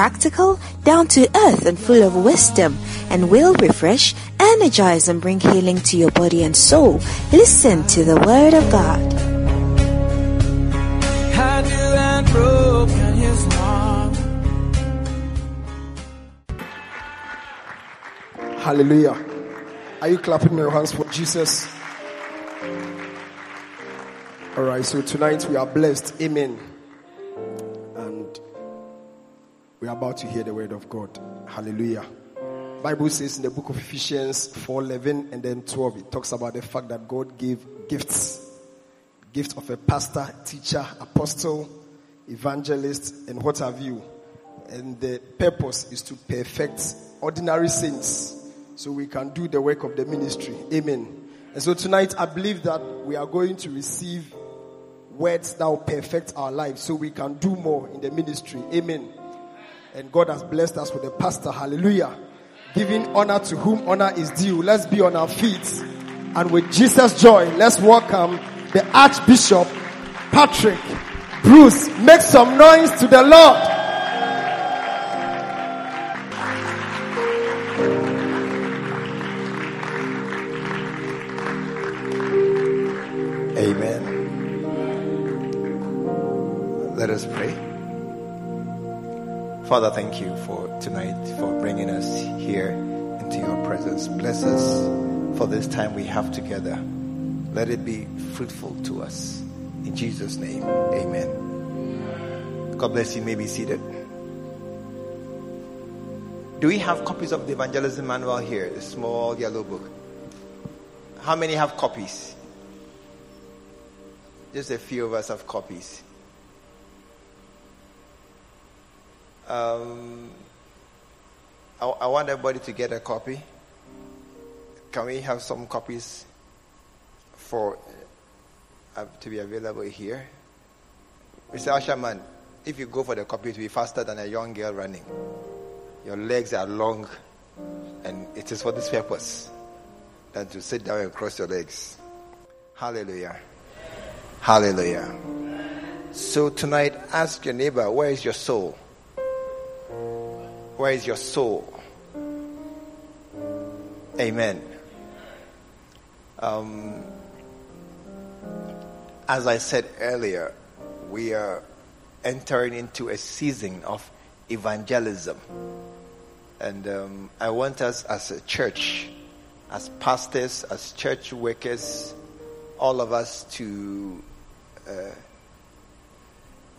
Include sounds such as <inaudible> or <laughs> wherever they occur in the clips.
practical, down to earth, and full of wisdom, and will refresh, energize, and bring healing to your body and soul. Listen to the Word of God. I knew I'd broken his heart. Hallelujah. Are you clapping your hands for Jesus? All right, so tonight we are blessed. Amen. We are about to hear the word of God. Hallelujah. Bible says in the book of Ephesians 4:11 and then 12 it talks about the fact that God gave gifts. Gift of a pastor, teacher, apostle, evangelist and what have you. And the purpose is to perfect ordinary saints so we can do the work of the ministry. Amen. And so tonight I believe that we are going to receive words that will perfect our lives so we can do more in the ministry. Amen. And God has blessed us with a pastor. Hallelujah. Giving honor to whom honor is due. Let's be on our feet. And with Jesus' joy, let's welcome the Archbishop Patrick Bruce. Make some noise to the Lord. Father, thank you for tonight, for bringing us here into your presence. Bless us for this time we have together. Let it be fruitful to us. In Jesus' name, amen. God bless you. you may be seated. Do we have copies of the evangelism manual here? The small yellow book. How many have copies? Just a few of us have copies. Um, I, I want everybody to get a copy. Can we have some copies for uh, to be available here? Mr. Asherman, if you go for the copy, to be faster than a young girl running. Your legs are long, and it is for this purpose than to sit down and cross your legs. Hallelujah. Hallelujah. So tonight, ask your neighbor, where is your soul? Where is your soul? Amen. Um, as I said earlier, we are entering into a season of evangelism. And um, I want us as a church, as pastors, as church workers, all of us to uh,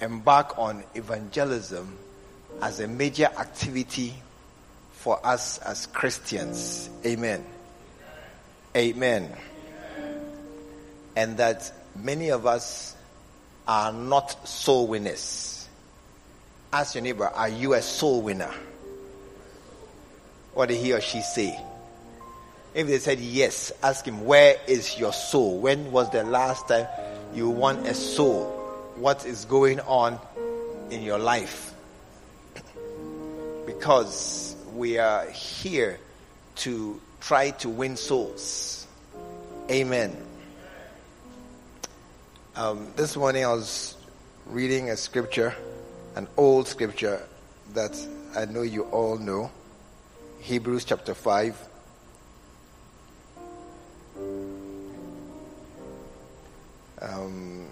embark on evangelism as a major activity for us as Christians. Amen. Amen. And that many of us are not soul winners. Ask your neighbor, are you a soul winner? What did he or she say? If they said yes, ask him, where is your soul? When was the last time you won a soul? What is going on in your life? Because we are here to try to win souls. Amen. Um, this morning I was reading a scripture, an old scripture that I know you all know. Hebrews chapter 5. Um,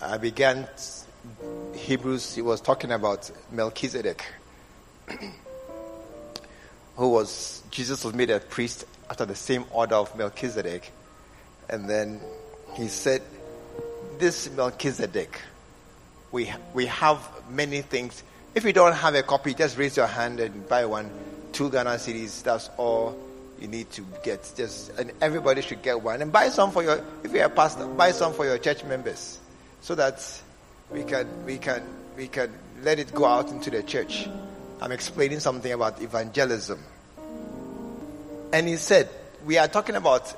I began Hebrews, he was talking about Melchizedek, <clears throat> who was, Jesus was made a priest after the same order of Melchizedek. And then he said, This Melchizedek, we, we have many things. If you don't have a copy, just raise your hand and buy one. Two Ghana cedis, that's all you need to get. Just and everybody should get one. And buy some for your if you're a pastor, buy some for your church members. So that we can we can we can let it go out into the church. I'm explaining something about evangelism. And he said, We are talking about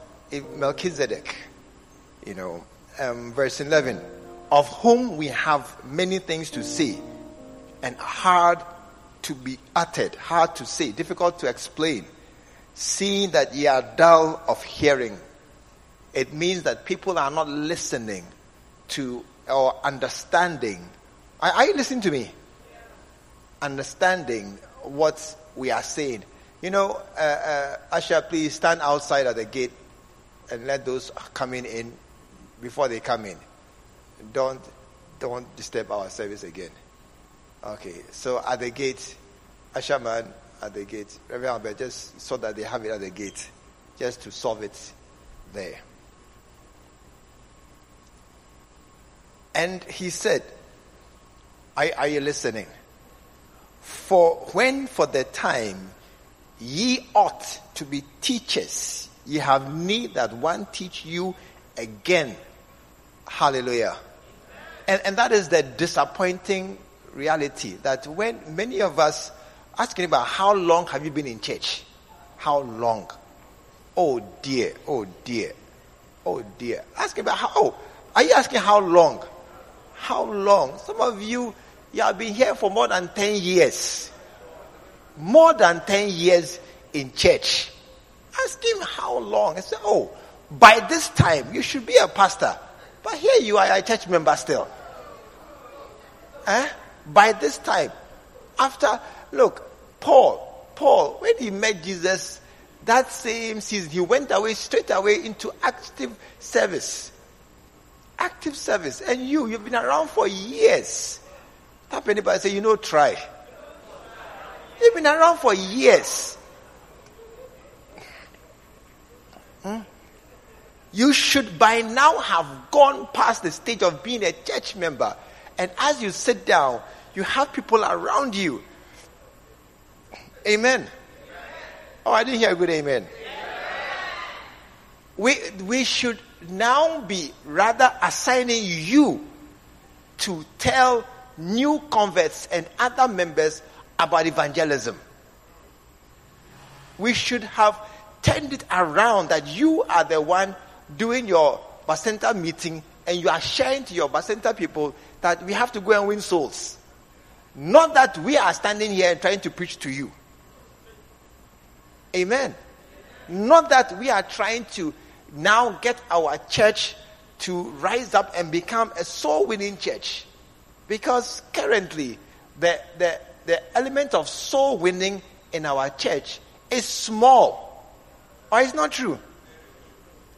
Melchizedek, you know, um, verse 11, of whom we have many things to say and hard to be uttered, hard to say, difficult to explain, seeing that ye are dull of hearing. It means that people are not listening to or understanding. Are, are you listening to me? Understanding what we are saying. You know, uh, uh, Asha, please stand outside at the gate and let those coming in before they come in. Don't don't disturb our service again. Okay, so at the gate, Ashaman at the gate, Reverend Albert, just so that they have it at the gate, just to solve it there. And he said, are, are you listening? For when for the time ye ought to be teachers, ye have need that one teach you again. Hallelujah. And, and that is the disappointing reality that when many of us asking about how long have you been in church? How long? Oh dear, oh dear, oh dear. Asking about how, oh, are you asking how long? How long? Some of you, you have been here for more than 10 years. More than 10 years in church. Ask him how long. I said, oh, by this time you should be a pastor. But here you are a church member still. Eh? By this time, after, look, Paul, Paul, when he met Jesus that same season, he went away straight away into active service. Active service. And you, you've been around for years. Tap anybody say, you know, try. You've been around for years. Hmm? You should by now have gone past the stage of being a church member. And as you sit down, you have people around you. Amen. Oh, I didn't hear a good amen. We, we should now be rather assigning you to tell new converts and other members about evangelism. We should have turned it around that you are the one doing your Bacenta meeting and you are sharing to your Bacenta people that we have to go and win souls. Not that we are standing here and trying to preach to you. Amen. Not that we are trying to now get our church to rise up and become a soul winning church. Because currently, the, the, the element of soul winning in our church is small. Or it's not true.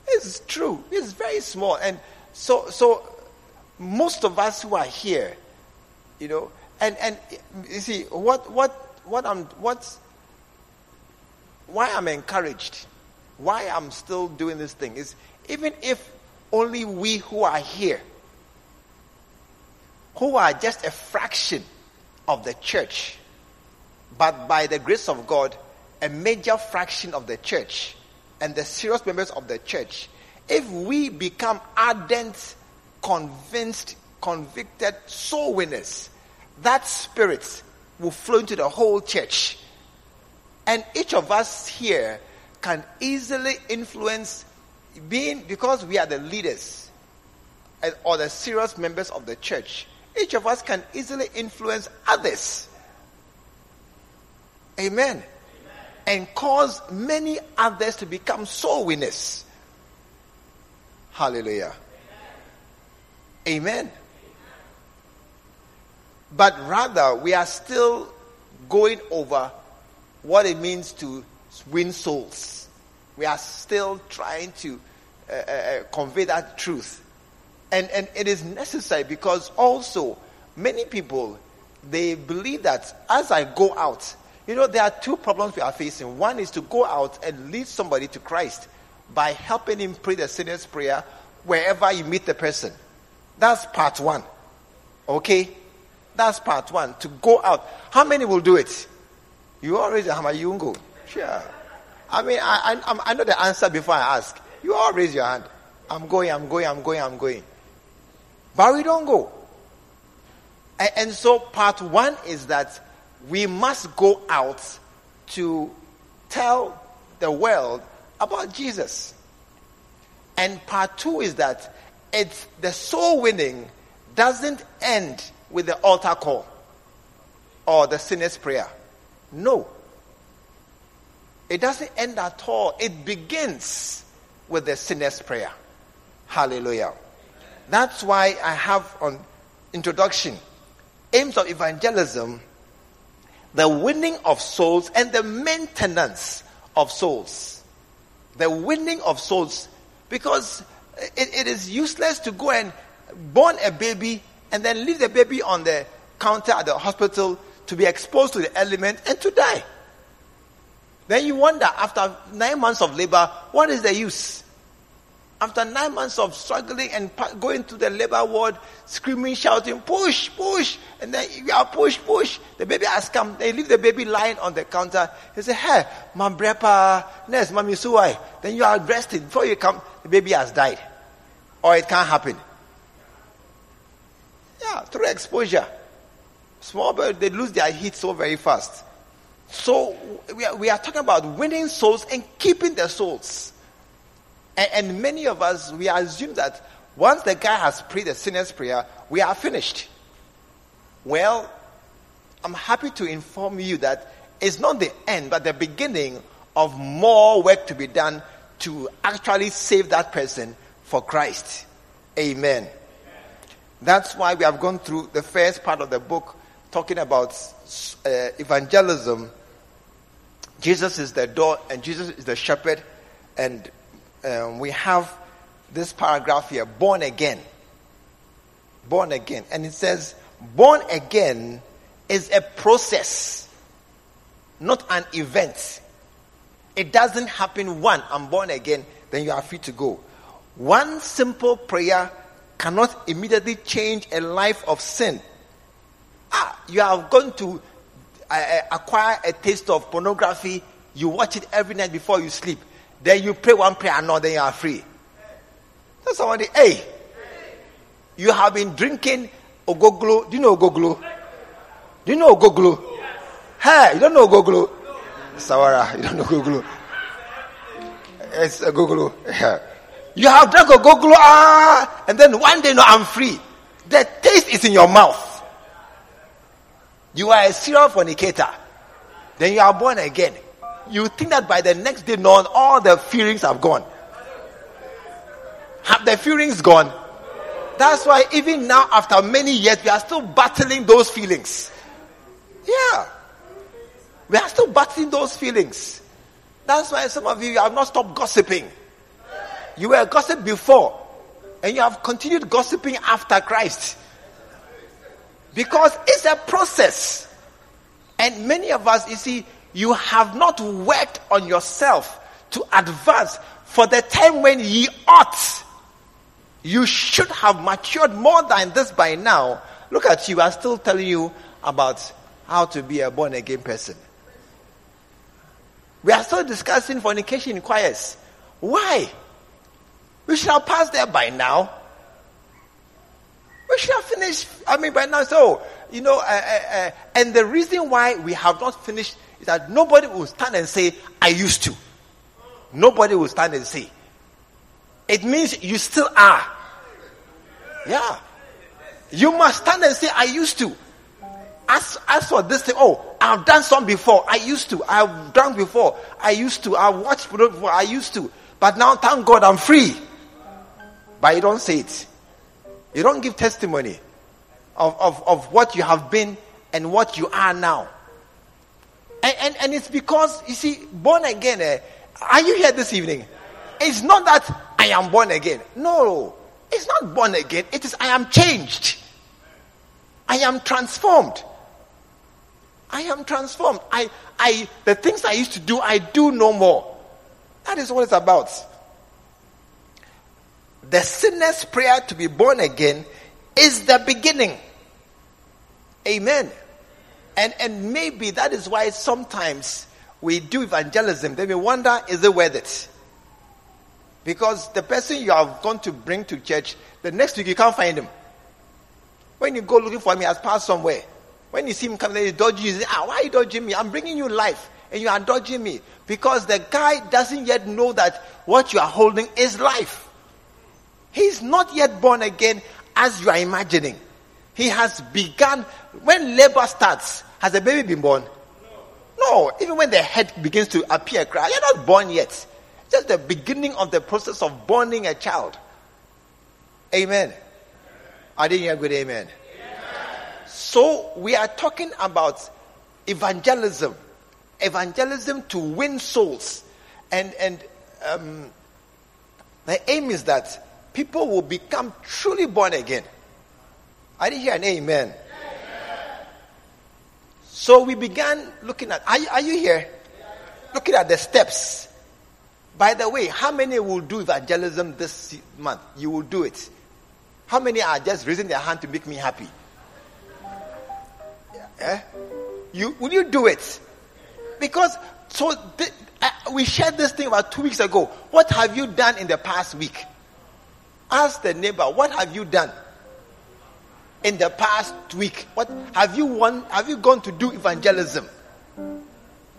It's true. It's very small. And so, so most of us who are here, you know, and, and you see, what, what, what I'm, what's, why I'm encouraged, why I'm still doing this thing is even if only we who are here, who are just a fraction of the church, but by the grace of God, a major fraction of the church and the serious members of the church, if we become ardent, convinced, convicted soul winners, that spirit will flow into the whole church. And each of us here can easily influence being because we are the leaders or the serious members of the church. Each of us can easily influence others. Amen. Amen. And cause many others to become soul winners. Hallelujah. Amen. Amen but rather we are still going over what it means to win souls. We are still trying to uh, uh, uh, convey that truth. And, and it is necessary because also many people, they believe that as I go out, you know, there are two problems we are facing. One is to go out and lead somebody to Christ by helping him pray the sinner's prayer wherever you meet the person. That's part one. Okay? That's part one. To go out. How many will do it? You already have a yungo. Sure. I mean, I, I, I know the answer before I ask. You all raise your hand. I'm going, I'm going, I'm going, I'm going. But we don't go. And, and so part one is that we must go out to tell the world about Jesus. And part two is that it's the soul winning doesn't end with the altar call or the sinner's prayer. No. It doesn't end at all. It begins with the sinner's prayer. Hallelujah. That's why I have on introduction aims of evangelism, the winning of souls and the maintenance of souls. The winning of souls because it, it is useless to go and born a baby and then leave the baby on the counter at the hospital to be exposed to the element and to die. Then you wonder after nine months of labor, what is the use? After nine months of struggling and going to the labor ward, screaming, shouting, push, push, and then you are push, push. The baby has come. They leave the baby lying on the counter. They say, hey, my brepa, nurse, mommy, suwai. Then you are resting. Before you come, the baby has died. Or it can't happen. Yeah, through exposure. Small birds, they lose their heat so very fast. So we are, we are talking about winning souls and keeping the souls. And, and many of us, we assume that once the guy has prayed the sinner's prayer, we are finished. Well, I'm happy to inform you that it's not the end, but the beginning of more work to be done to actually save that person for Christ. Amen. That's why we have gone through the first part of the book talking about uh, evangelism Jesus is the door and Jesus is the shepherd. And um, we have this paragraph here born again. Born again. And it says, born again is a process, not an event. It doesn't happen one, I'm born again, then you are free to go. One simple prayer cannot immediately change a life of sin. Ah, you have gone to acquire a taste of pornography, you watch it every night before you sleep. Then you pray one prayer and no, then you are free. Tell somebody, hey, you have been drinking ogoglo. Do you know ogoglo? Do you know ogoglo? Hey, you don't know ogoglo? Sawara, you don't know ogoglo. It's ogoglo. Yeah. <laughs> You have drunk ogoglo, ah, and then one day, no, I'm free. The taste is in your mouth. You are a serial fornicator. Then you are born again. You think that by the next day, none, all the feelings have gone. Have the feelings gone? That's why even now, after many years, we are still battling those feelings. Yeah. We are still battling those feelings. That's why some of you have not stopped gossiping. You were gossip before, and you have continued gossiping after Christ. Because it's a process. And many of us, you see, you have not worked on yourself to advance for the time when ye ought. You should have matured more than this by now. Look at you, I'm still telling you about how to be a born again person. We are still discussing fornication in choirs. Why? We have passed there by now. We should have finished. I mean, by now, so, you know, uh, uh, uh, and the reason why we have not finished is that nobody will stand and say, I used to. Nobody will stand and say. It means you still are. Yeah. You must stand and say, I used to. As, as for this thing, oh, I've done some before. I used to. I've done before. I used to. I've watched before. I used to. But now, thank God, I'm free. But you don't say it. You don't give testimony of, of, of what you have been and what you are now. And, and, and it's because, you see, born again, eh, are you here this evening? It's not that I am born again. No, it's not born again. It is I am changed. I am transformed. I am transformed. I, I, the things I used to do, I do no more. That is what it's about the sinner's prayer to be born again is the beginning. Amen. And, and maybe that is why sometimes we do evangelism. Then we wonder, is it worth it? Because the person you have gone to bring to church, the next week you can't find him. When you go looking for him, he has passed somewhere. When you see him coming, he's dodging you. Say, ah, why are you dodging me? I'm bringing you life, and you are dodging me because the guy doesn't yet know that what you are holding is life. He's not yet born again as you are imagining. He has begun when labor starts. Has the baby been born? No. No. Even when the head begins to appear, cry, you're not born yet. Just the beginning of the process of borning a child. Amen. I didn't hear good amen. So we are talking about evangelism, evangelism to win souls, and and um, the aim is that people will become truly born again. I didn't hear an amen. amen. So we began looking at. Are you, are you here? Looking at the steps. By the way, how many will do evangelism this month? You will do it. How many are just raising their hand to make me happy? Eh? You will you do it? Because so th- uh, we shared this thing about two weeks ago. What have you done in the past week? Ask the neighbor, what have you done in the past week? What have you won? Have you gone to do evangelism?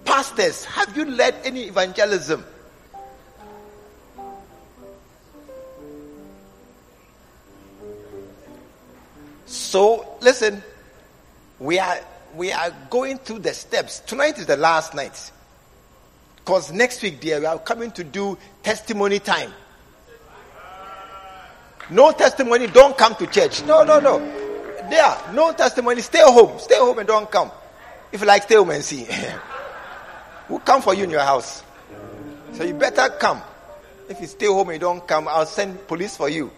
Pastors, have you led any evangelism? So listen, we are we are going through the steps. Tonight is the last night. Because next week, dear, we are coming to do testimony time. No testimony, don't come to church. No, no, no. There, no testimony, stay home. Stay home and don't come. If you like, stay home and see. <laughs> we'll come for you in your house. So you better come. If you stay home and you don't come, I'll send police for you.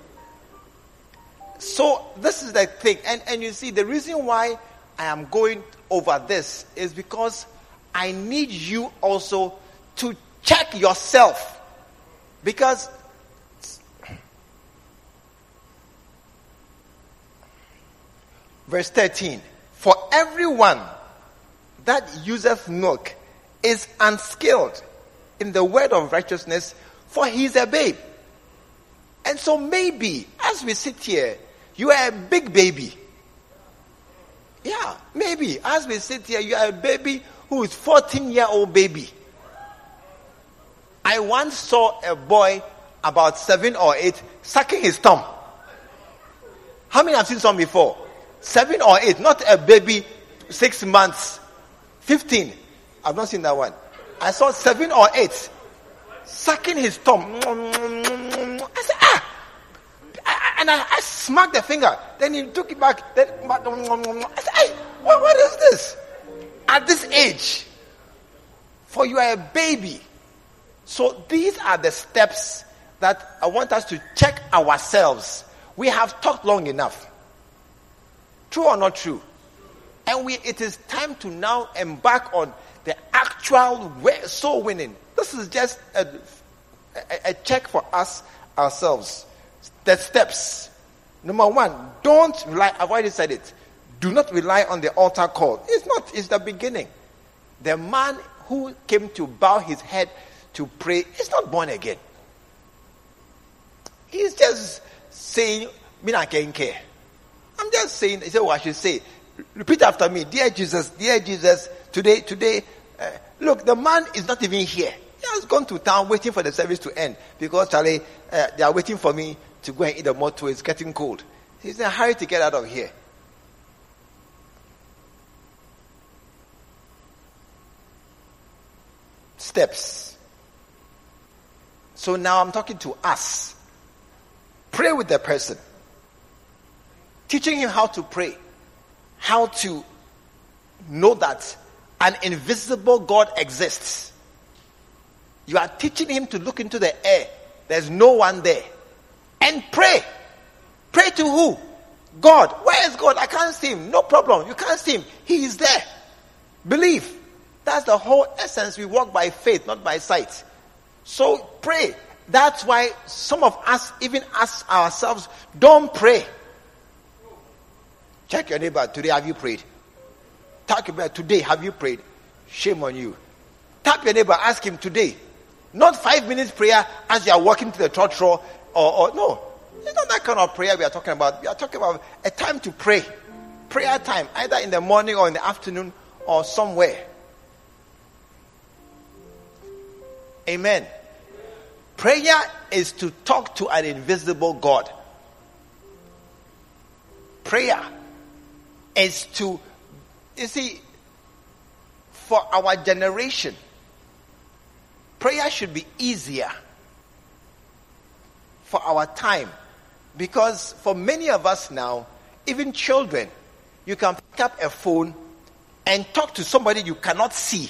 So this is the thing. And, and you see, the reason why I am going over this is because I need you also to check yourself. Because verse 13 For everyone that useth milk is unskilled in the word of righteousness, for he is a babe. And so maybe as we sit here, you are a big baby. Yeah, maybe. As we sit here, you are a baby who is 14 year old baby. I once saw a boy about seven or eight sucking his thumb. How many have seen some before? Seven or eight, not a baby, six months, 15. I've not seen that one. I saw seven or eight sucking his thumb. I said, ah, and I, I smacked the finger. Then he took it back. Then I said, hey, what, what is this? At this age, for you are a baby. So these are the steps that I want us to check ourselves. We have talked long enough. True or not true? And we, it is time to now embark on the actual soul winning. This is just a, a, a check for us ourselves the steps. Number one, don't rely, I've already said it. Do not rely on the altar call. It's not, it's the beginning. The man who came to bow his head to pray is not born again. He's just saying, Me I can care. I'm just saying, he said, what I should say. Repeat after me. Dear Jesus, dear Jesus, today, today, uh, look, the man is not even here. He has gone to town waiting for the service to end because Charlie, uh, they are waiting for me to go and eat the motor. It's getting cold. He's in a hurry to get out of here. Steps. So now I'm talking to us. Pray with the person. Teaching him how to pray. How to know that an invisible God exists. You are teaching him to look into the air. There's no one there and pray. Pray to who? God. Where is God? I can't see him. No problem. You can't see him. He is there. Believe. That's the whole essence. We walk by faith, not by sight. So pray. That's why some of us even ask ourselves, don't pray. Check your neighbor. Today, have you prayed? Talk about today, have you prayed? Shame on you. Tap your neighbor, ask him today. Not five minutes prayer as you are walking to the church row or, or no, it's not that kind of prayer we are talking about. We are talking about a time to pray. prayer time, either in the morning or in the afternoon or somewhere. Amen. Prayer is to talk to an invisible God. Prayer is to, you see, for our generation, prayer should be easier for our time. Because for many of us now, even children, you can pick up a phone and talk to somebody you cannot see,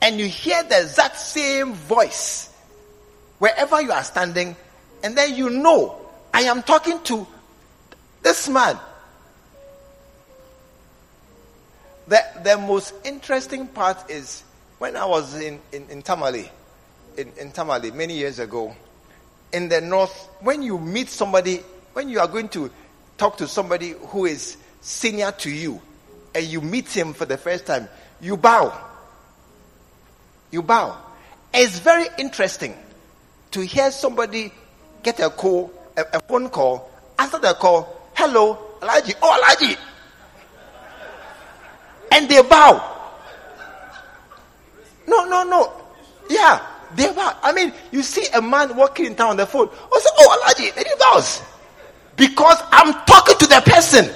and you hear the exact same voice wherever you are standing, and then you know, I am talking to this man. The, the most interesting part is when I was in, in, in Tamale, in, in Tamale many years ago, in the north, when you meet somebody, when you are going to talk to somebody who is senior to you, and you meet him for the first time, you bow. You bow. It's very interesting to hear somebody get a call, a, a phone call, answer the call, hello, Alaji, oh Alaji. And they bow. No, no, no. Yeah, they bow. I mean, you see a man walking in town on the phone. Oh, say, oh Alaji, he bows. Because I'm talking to the person.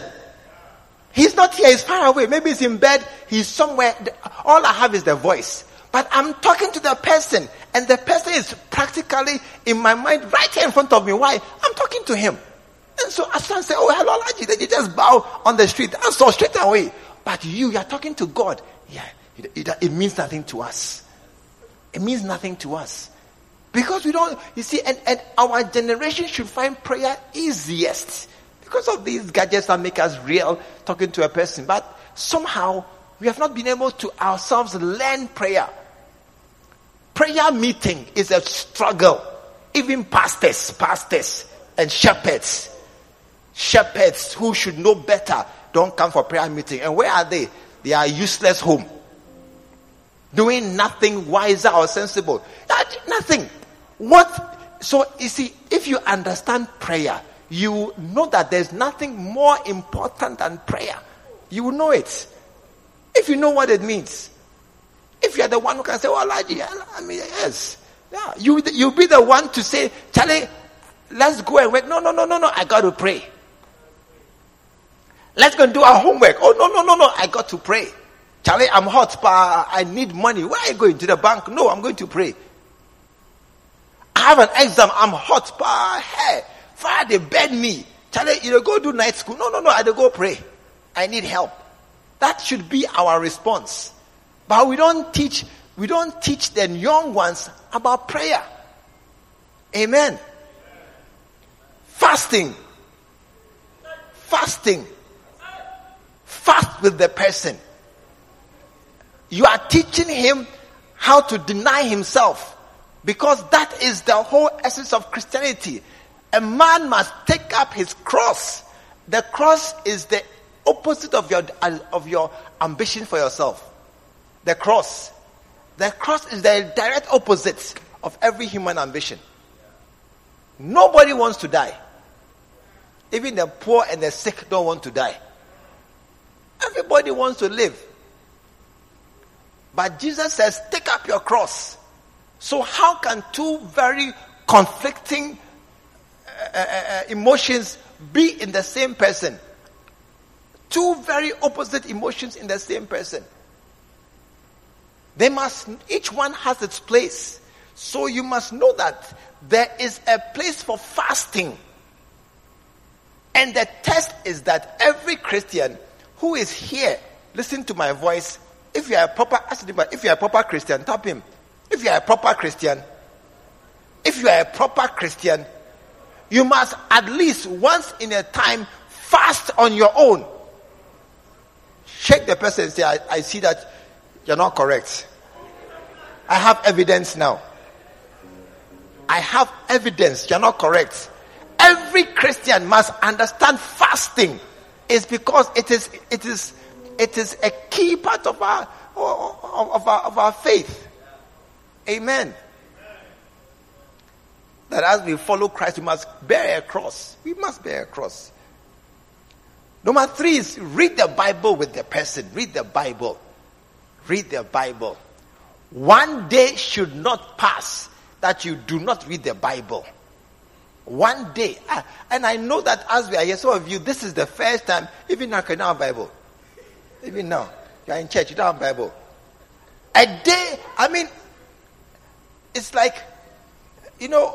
He's not here, he's far away. Maybe he's in bed, he's somewhere. All I have is the voice. But I'm talking to the person, and the person is practically in my mind right here in front of me. Why? I'm talking to him. And so as I say, Oh, hello, Laji, then you just bow on the street. I saw straight away. But you, you're talking to God. Yeah, it, it, it means nothing to us. It means nothing to us. Because we don't, you see, and, and our generation should find prayer easiest because of these gadgets that make us real talking to a person. But somehow we have not been able to ourselves learn prayer. Prayer meeting is a struggle. Even pastors, pastors, and shepherds, shepherds who should know better don't come for prayer meeting. And where are they? They are useless home. Doing nothing wiser or sensible. Nothing. What? So you see, if you understand prayer, you know that there's nothing more important than prayer. You will know it. If you know what it means. If you're the one who can say, oh, Elijah, I mean, yes. Yeah, you, you'll be the one to say, Charlie, let's go and wait. No, no, no, no, no, I got to pray. Let's go and do our homework. Oh, no, no, no, no, I got to pray. Charlie, I'm hot, but I need money. Where are you going? To the bank? No, I'm going to pray. I have an exam. I'm hot, but hey, they beg me. Charlie, you know, go do night school. No, no, no, I go pray. I need help. That should be our response. But we don't teach, we don't teach the young ones about prayer. Amen. Fasting. Fasting. Fast with the person. You are teaching him how to deny himself. Because that is the whole essence of Christianity. A man must take up his cross. The cross is the opposite of your, of your ambition for yourself. The cross. The cross is the direct opposite of every human ambition. Nobody wants to die. Even the poor and the sick don't want to die. Everybody wants to live. But Jesus says, take up your cross. So how can two very conflicting uh, uh, uh, emotions be in the same person? Two very opposite emotions in the same person. They must, each one has its place. So you must know that there is a place for fasting. And the test is that every Christian who is here, listen to my voice. If you are a proper, if you are a proper Christian, tap him. If you are a proper Christian, if you are a proper Christian, you must at least once in a time fast on your own. Shake the person and say, I, I see that you're not correct. I have evidence now. I have evidence you're not correct. Every Christian must understand fasting is because it is it is it is a key part of our of our, of our faith. Amen. That as we follow Christ, we must bear a cross. We must bear a cross. Number three is read the Bible with the person. Read the Bible. Read the Bible. One day should not pass that you do not read the Bible. One day. Ah, and I know that as we are here, some of you, this is the first time, even now, you don't have Bible. Even now, you are in church, you don't have Bible. A day, I mean, it's like, you know,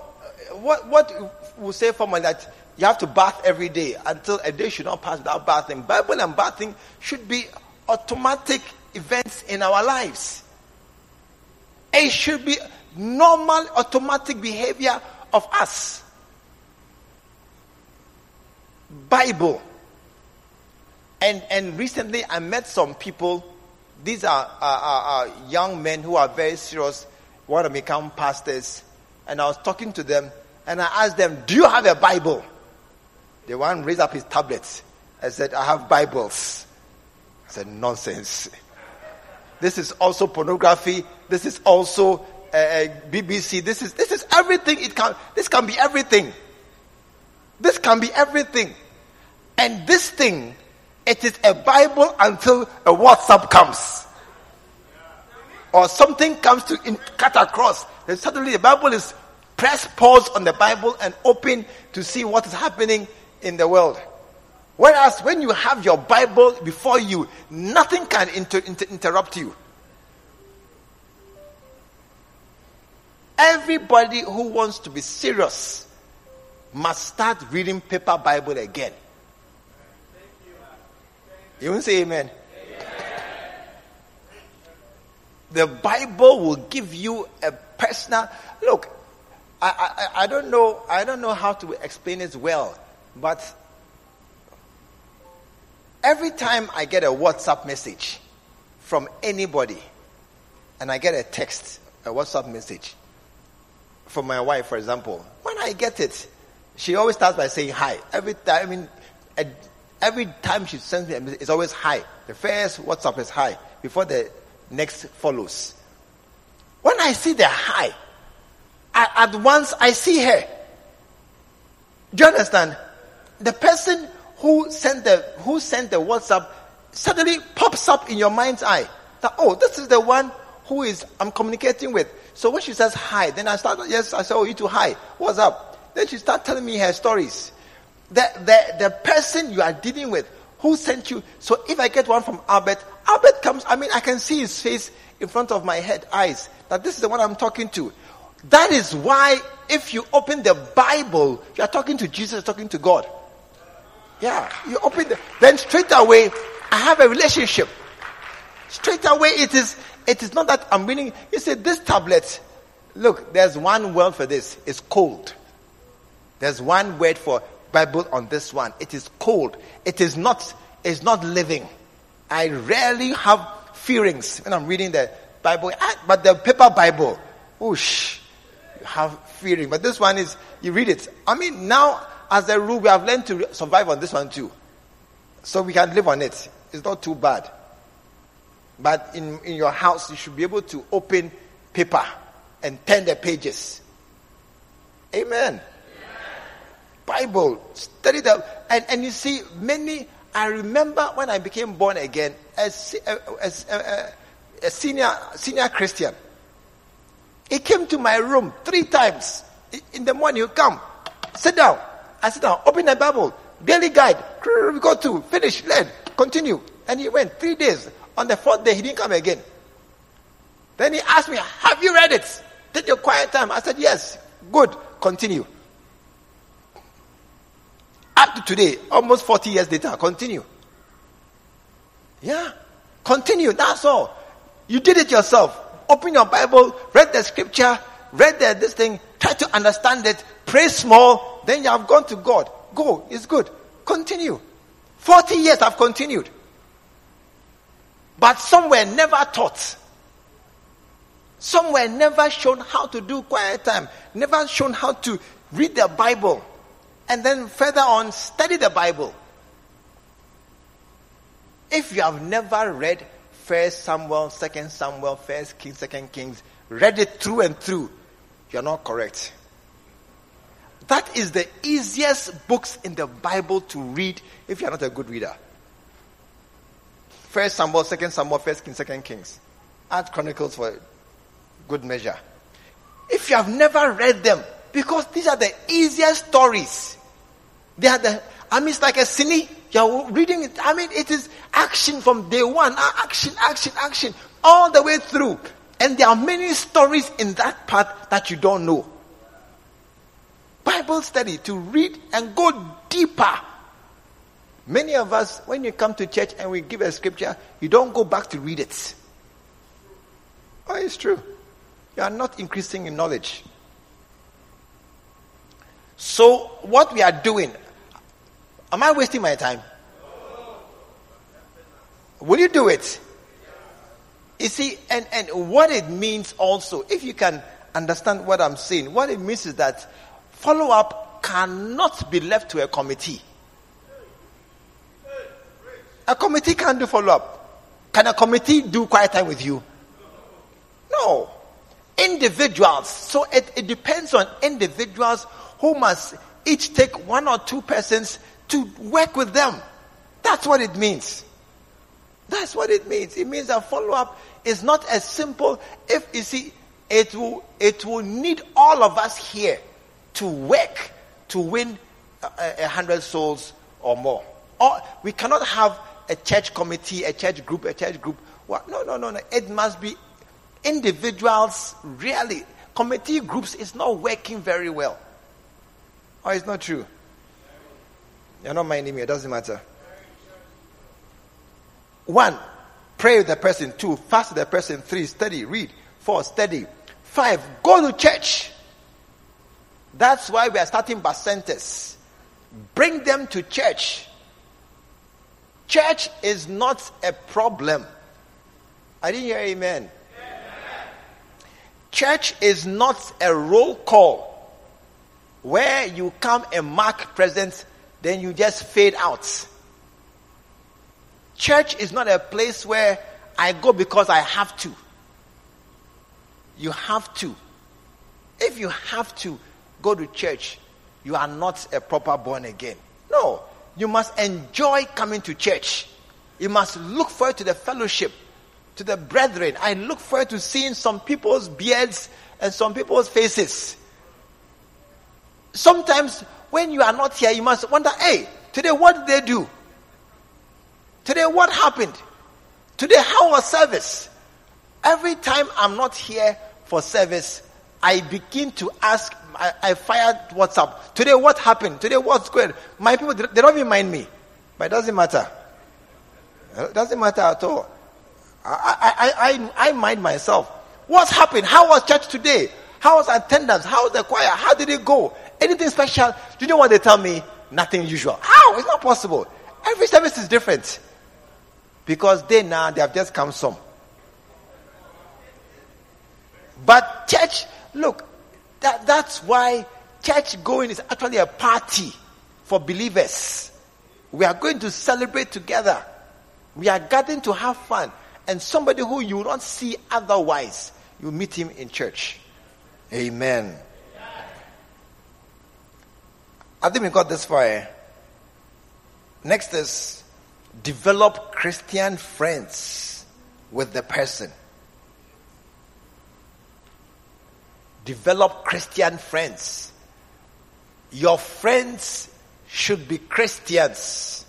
what, what we say formally that you have to bath every day until a day should not pass without bathing. Bible and bathing should be automatic events in our lives. It should be normal, automatic behavior of us. Bible. And, and recently I met some people. These are, are, young men who are very serious, want to become pastors. And I was talking to them and I asked them, Do you have a Bible? The one raised up his tablets. I said, I have Bibles. I said, Nonsense. This is also pornography. This is also uh, uh BBC. This is, this is everything. It can, this can be everything. This can be everything. And this thing, it is a Bible until a WhatsApp comes. Or something comes to in, cut across. Then suddenly the Bible is press pause on the Bible and open to see what is happening in the world. Whereas when you have your Bible before you, nothing can inter- inter- interrupt you. Everybody who wants to be serious must start reading paper Bible again. You won't say amen. The Bible will give you a personal look. I, I, I don't know I don't know how to explain it well, but every time I get a WhatsApp message from anybody, and I get a text, a WhatsApp message from my wife, for example, when I get it, she always starts by saying hi. Every time, I mean, every time she sends me a message, it's always hi. The first WhatsApp is hi before the next follows. When I see the hi, I, at once I see her. Do you understand? The person who sent the who sent the WhatsApp suddenly pops up in your mind's eye. That oh, this is the one who is I'm communicating with. So when she says hi, then I start yes, I say, Oh, you too hi. What's up? Then she starts telling me her stories the, the, the person you are dealing with who sent you. So if I get one from Albert, Albert comes, I mean, I can see his face in front of my head, eyes, that this is the one I'm talking to. That is why if you open the Bible, you are talking to Jesus, talking to God. Yeah, you open the, then straight away, I have a relationship. Straight away, it is, it is not that I'm reading. You say, this tablet, look, there's one word for this. It's cold. There's one word for Bible on this one. It is cold. It is not, it's not living. I rarely have feelings when I'm reading the Bible, ah, but the paper Bible, whoosh, you have feeling. But this one is, you read it. I mean, now, as a rule, we have learned to survive on this one too. So we can live on it. It's not too bad. But in, in your house, you should be able to open paper and turn the pages. Amen. Bible, study that. And, and you see, many, I remember when I became born again as, as, a, a senior, senior Christian. He came to my room three times. In the morning, you come, sit down. I sit down, open the Bible, daily guide, we go to, finish, learn, continue. And he went three days. On the fourth day, he didn't come again. Then he asked me, Have you read it? Take your quiet time. I said, Yes. Good. Continue. Up to today, almost 40 years later, continue. Yeah. Continue. That's all. You did it yourself. Open your Bible, read the scripture, read the, this thing, try to understand it, pray small, then you have gone to God. Go. It's good. Continue. 40 years I've continued. But some were never taught. Some were never shown how to do quiet time, never shown how to read the Bible and then further on study the Bible. If you have never read First Samuel, Second Samuel, First Kings, Second Kings, read it through and through, you are not correct. That is the easiest books in the Bible to read if you are not a good reader. First Samuel, Second Samuel, First Kings, Second Kings. Add Chronicles for good measure. If you have never read them, because these are the easiest stories. They are the, I mean, it's like a cine. You're reading it. I mean, it is action from day one. Ah, Action, action, action. All the way through. And there are many stories in that part that you don't know. Bible study to read and go deeper Many of us, when you come to church and we give a scripture, you don't go back to read it. Oh, it's true. You are not increasing in knowledge. So, what we are doing, am I wasting my time? Will you do it? You see, and, and what it means also, if you can understand what I'm saying, what it means is that follow up cannot be left to a committee. A committee can't do follow up. Can a committee do quiet time with you? No. Individuals. So it, it depends on individuals who must each take one or two persons to work with them. That's what it means. That's what it means. It means that follow up is not as simple. If you see, it will, it will need all of us here to work to win a, a hundred souls or more. Or we cannot have a church committee, a church group, a church group. What? No, no, no, no. It must be individuals, really. Committee groups is not working very well. Or it's not true. You're not minding me, it doesn't matter. One, pray with the person. Two, fast with the person. Three, study, read. Four, study. Five, go to church. That's why we are starting bacentas. Bring them to church. Church is not a problem. I didn't hear amen. Church is not a roll call where you come and mark presence, then you just fade out. Church is not a place where I go because I have to. You have to. If you have to go to church, you are not a proper born again. No. You must enjoy coming to church. You must look forward to the fellowship, to the brethren. I look forward to seeing some people's beards and some people's faces. Sometimes when you are not here, you must wonder, hey, today what did they do? Today what happened? Today how was service? Every time I'm not here for service, I begin to ask I, I fired WhatsApp. Today, what happened? Today, what's going My people, they don't even mind me. But it doesn't matter. It doesn't matter at all. I, I, I, I mind myself. What's happened? How was church today? How was attendance? How was the choir? How did it go? Anything special? Do you know what they tell me? Nothing usual. How? It's not possible. Every service is different. Because they now, they have just come some. But church, look, that, that's why church going is actually a party for believers. We are going to celebrate together. We are gathering to have fun. And somebody who you not see otherwise, you meet him in church. Amen. I think we got this far. Eh? Next is develop Christian friends with the person. develop Christian friends. Your friends should be Christians.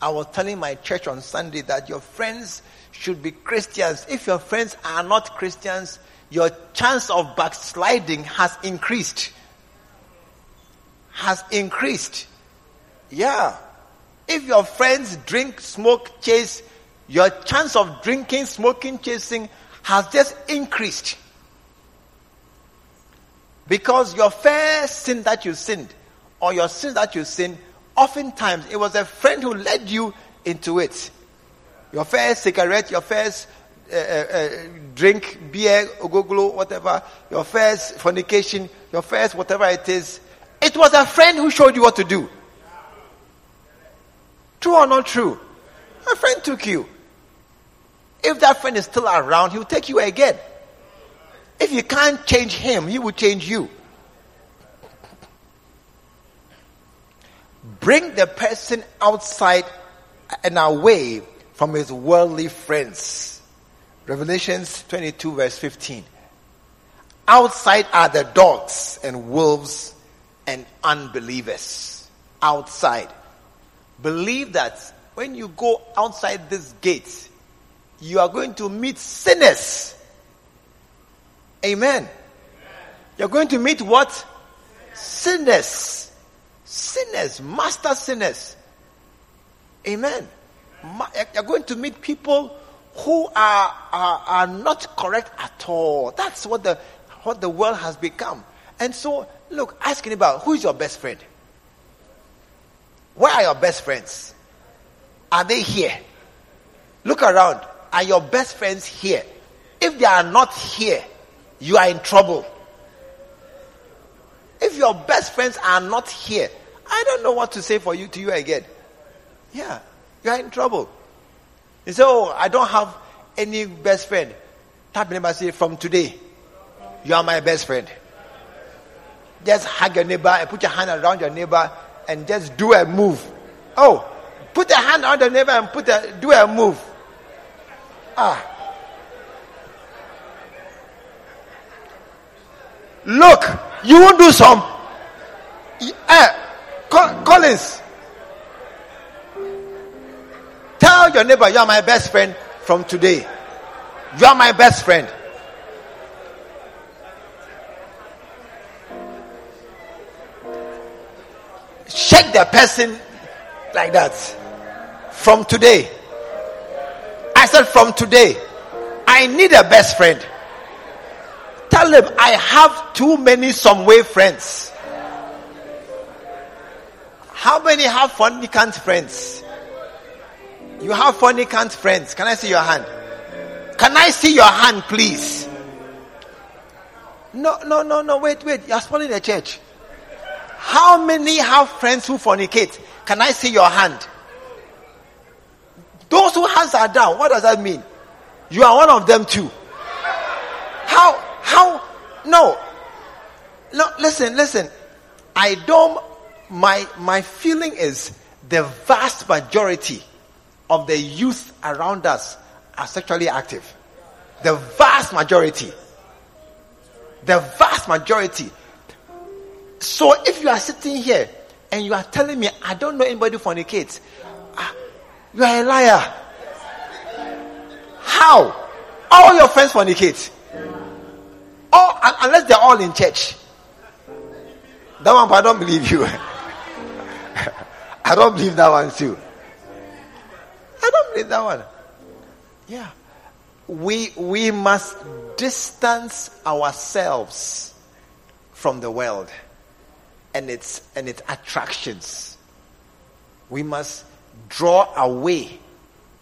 I was telling my church on Sunday that your friends should be Christians. If your friends are not Christians, your chance of backsliding has increased. Has increased. Yeah. If your friends drink, smoke, chase, your chance of drinking, smoking, chasing has just increased. Because your first sin that you sinned, or your sin that you sinned, oftentimes it was a friend who led you into it. Your first cigarette, your first uh, uh, uh, drink, beer, ogoglo, whatever, your first fornication, your first whatever it is, it was a friend who showed you what to do. True or not true? A friend took you. If that friend is still around, he'll take you again. If you can't change him, he will change you. bring the person outside and away from his worldly friends. Revelations 22 verse 15. Outside are the dogs and wolves and unbelievers. Outside. Believe that when you go outside this gate, you are going to meet sinners. Amen. You're going to meet what? Sinners. Sinners. Master sinners. Amen. You're going to meet people who are, are, are not correct at all. That's what the, what the world has become. And so, look, asking about who is your best friend? Where are your best friends? Are they here? Look around. Are your best friends here? If they are not here, you are in trouble. If your best friends are not here, I don't know what to say for you to you again. Yeah, you are in trouble. You say, Oh, I don't have any best friend. Tap neighbor say, From today, you are my best friend. Just hug your neighbor and put your hand around your neighbor and just do a move. Oh, put a hand on the neighbor and put a do a move. Ah. Look, you won't do some. Uh, Collins, Tell your neighbor, you are my best friend from today. You are my best friend. Shake the person like that. From today. I said, from today, I need a best friend. Tell them I have too many some way friends. How many have fornicant friends? You have fornicant friends. Can I see your hand? Can I see your hand, please? No, no, no, no. Wait, wait. You're spoiling the church. How many have friends who fornicate? Can I see your hand? Those who hands are down. What does that mean? You are one of them too. How? How? No. No. Listen, listen. I don't. My my feeling is the vast majority of the youth around us are sexually active. The vast majority. The vast majority. So if you are sitting here and you are telling me, I don't know anybody fornicates, ah, you are a liar. How? All your friends fornicate. All, unless they're all in church. That one, I don't believe you. <laughs> I don't believe that one too. I don't believe that one. Yeah. We, we must distance ourselves from the world and its, and its attractions. We must draw away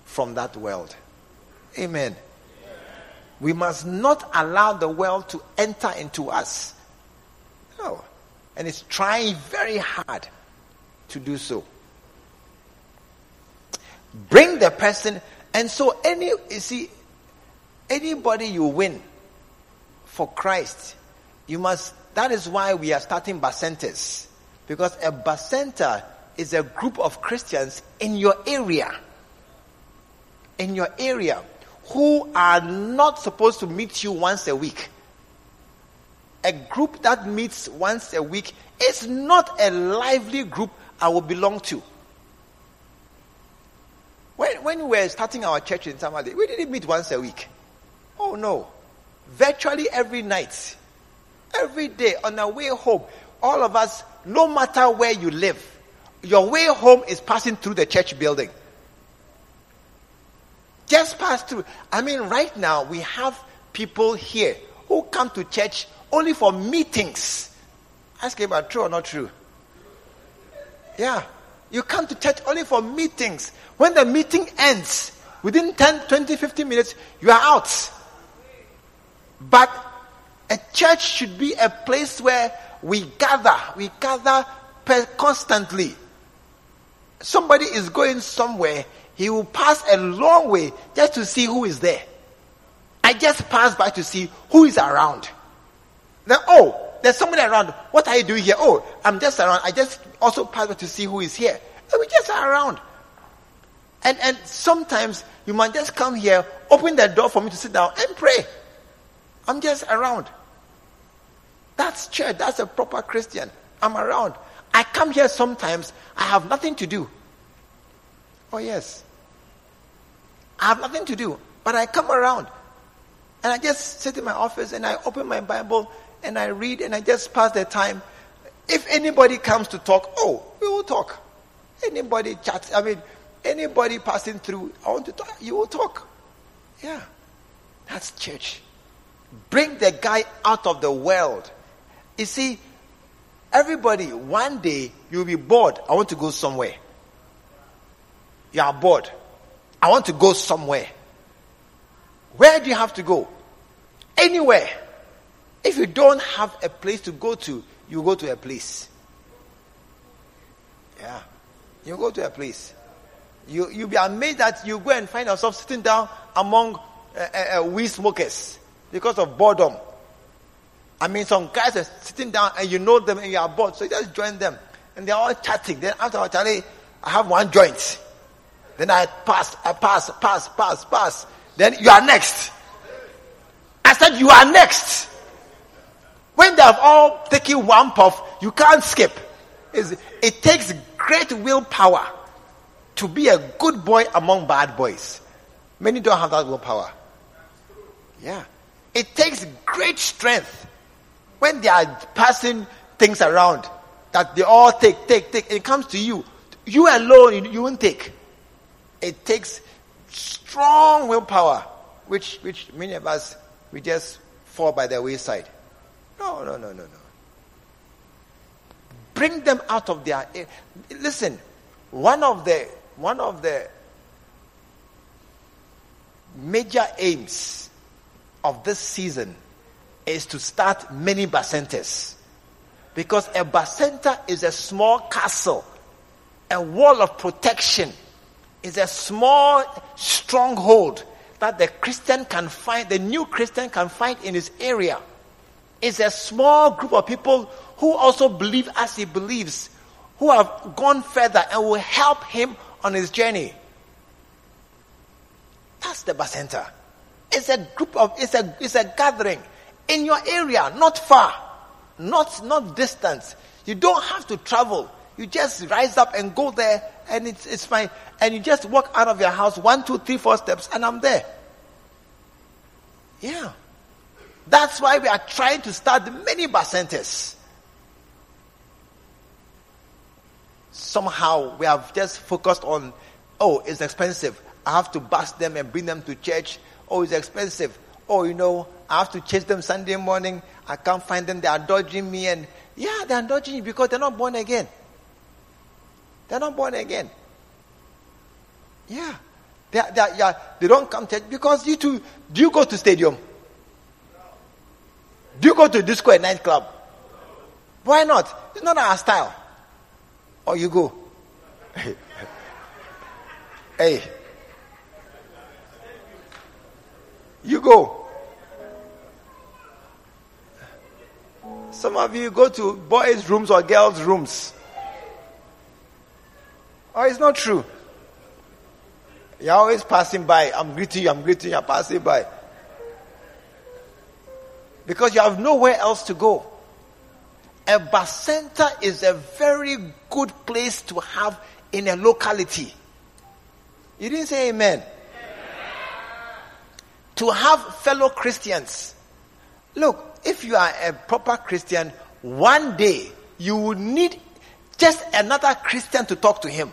from that world. Amen. We must not allow the world to enter into us. No. And it's trying very hard to do so bring the person and so any you see anybody you win for christ you must that is why we are starting centers because a center is a group of christians in your area in your area who are not supposed to meet you once a week a group that meets once a week is not a lively group i will belong to when, when we were starting our church in Tamale, we didn't meet once a week. Oh no. Virtually every night, every day on our way home, all of us, no matter where you live, your way home is passing through the church building. Just pass through. I mean, right now we have people here who come to church only for meetings. Ask him about true or not true. Yeah. You come to church only for meetings. When the meeting ends, within 10, 20, 15 minutes, you are out. But a church should be a place where we gather. We gather constantly. Somebody is going somewhere, he will pass a long way just to see who is there. I just pass by to see who is around. Then, oh, there's somebody around. What are you doing here? Oh, I'm just around. I just also pass by to see who is here. And we just are around. And, and sometimes you might just come here, open the door for me to sit down and pray. I'm just around. That's church. That's a proper Christian. I'm around. I come here sometimes. I have nothing to do. Oh, yes. I have nothing to do. But I come around. And I just sit in my office and I open my Bible and I read and I just pass the time. If anybody comes to talk, oh, we will talk. Anybody chats, I mean, anybody passing through, I want to talk, you will talk. Yeah. That's church. Bring the guy out of the world. You see, everybody, one day you'll be bored. I want to go somewhere. You are bored. I want to go somewhere. Where do you have to go? Anywhere. If you don't have a place to go to, you go to a place. Yeah. You go to a place. You, you'll be amazed that you go and find yourself sitting down among uh, uh, uh, weed smokers because of boredom. I mean, some guys are sitting down and you know them and you are bored, so you just join them. And they're all chatting. Then after Charlie, I have one joint. Then I pass, I pass, pass, pass, pass. Then you are next. I said, You are next. When they have all taken one puff, you can't skip. It's, it takes great willpower to be a good boy among bad boys. Many don't have that willpower. Yeah. It takes great strength when they are passing things around that they all take, take, take. It comes to you. You alone, you, won't take. It takes strong willpower, which, which many of us, we just fall by the wayside. No, no, no, no, no. Bring them out of their. Eh, listen, one of the one of the major aims of this season is to start many bacentas. Because a bacenta is a small castle, a wall of protection, is a small stronghold that the Christian can find, the new Christian can find in his area. It's a small group of people who also believe as he believes, who have gone further and will help him on his journey. That's the Bacenta. It's a group of, it's a, it's a gathering in your area, not far, not, not distance. You don't have to travel. You just rise up and go there and it's, it's fine. And you just walk out of your house one, two, three, four steps and I'm there. Yeah. That's why we are trying to start many bacentas. Somehow we have just focused on, oh, it's expensive. I have to bus them and bring them to church. Oh, it's expensive. Oh, you know, I have to chase them Sunday morning. I can't find them. They are dodging me. And yeah, they are dodging you because they're not born again. They're not born again. Yeah. They, are, they, are, yeah, they don't come church because you two, do you go to stadium? Do you go to disco at nightclub? Why not? It's not our style. Or you go. <laughs> hey. You go. Some of you go to boys' rooms or girls' rooms. Oh, it's not true. You're always passing by. I'm greeting you, I'm greeting you, I'm passing by. Because you have nowhere else to go. A bacenta is a very good place to have in a locality. You didn't say amen. amen. To have fellow Christians. Look, if you are a proper Christian, one day you will need just another Christian to talk to him.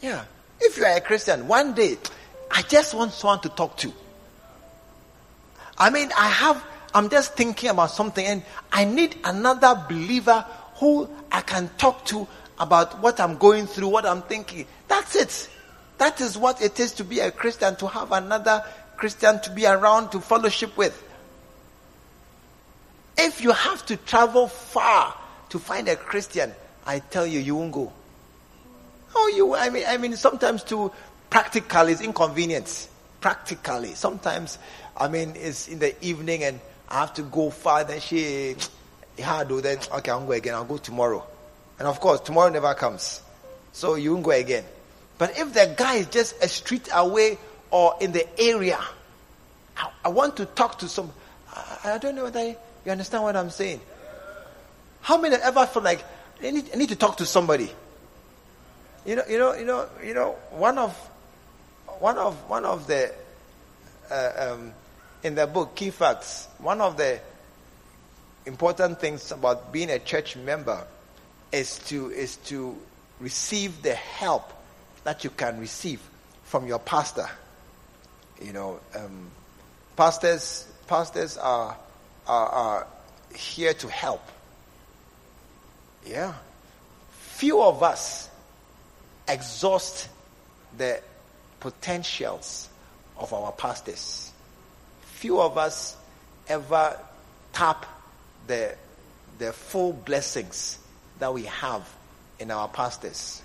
Yeah. If you are a Christian, one day, <tsk> I just want someone to talk to. I mean, I have, I'm just thinking about something and I need another believer who I can talk to about what I'm going through, what I'm thinking. That's it. That is what it is to be a Christian, to have another Christian to be around to fellowship with. If you have to travel far to find a Christian, I tell you, you won't go. Oh, you, I mean, I mean, sometimes to practically it's inconvenience. Practically. Sometimes I mean, it's in the evening and I have to go far. Then she, <tsk> yeah, do then <tsk> okay, I'll go again. I'll go tomorrow. And of course, tomorrow never comes, so you won't go again. But if the guy is just a street away or in the area, I, I want to talk to some. I, I don't know whether you understand what I'm saying. How many ever feel like I need, I need to talk to somebody? You know, you know, you know, you know. One of, one of, one of the, uh, um, in the book Key Facts, one of the important things about being a church member is to is to receive the help that you can receive from your pastor. You know, um, pastors pastors are, are are here to help. Yeah, few of us exhaust the potentials of our pastors. Few of us ever tap the, the full blessings that we have in our pastors.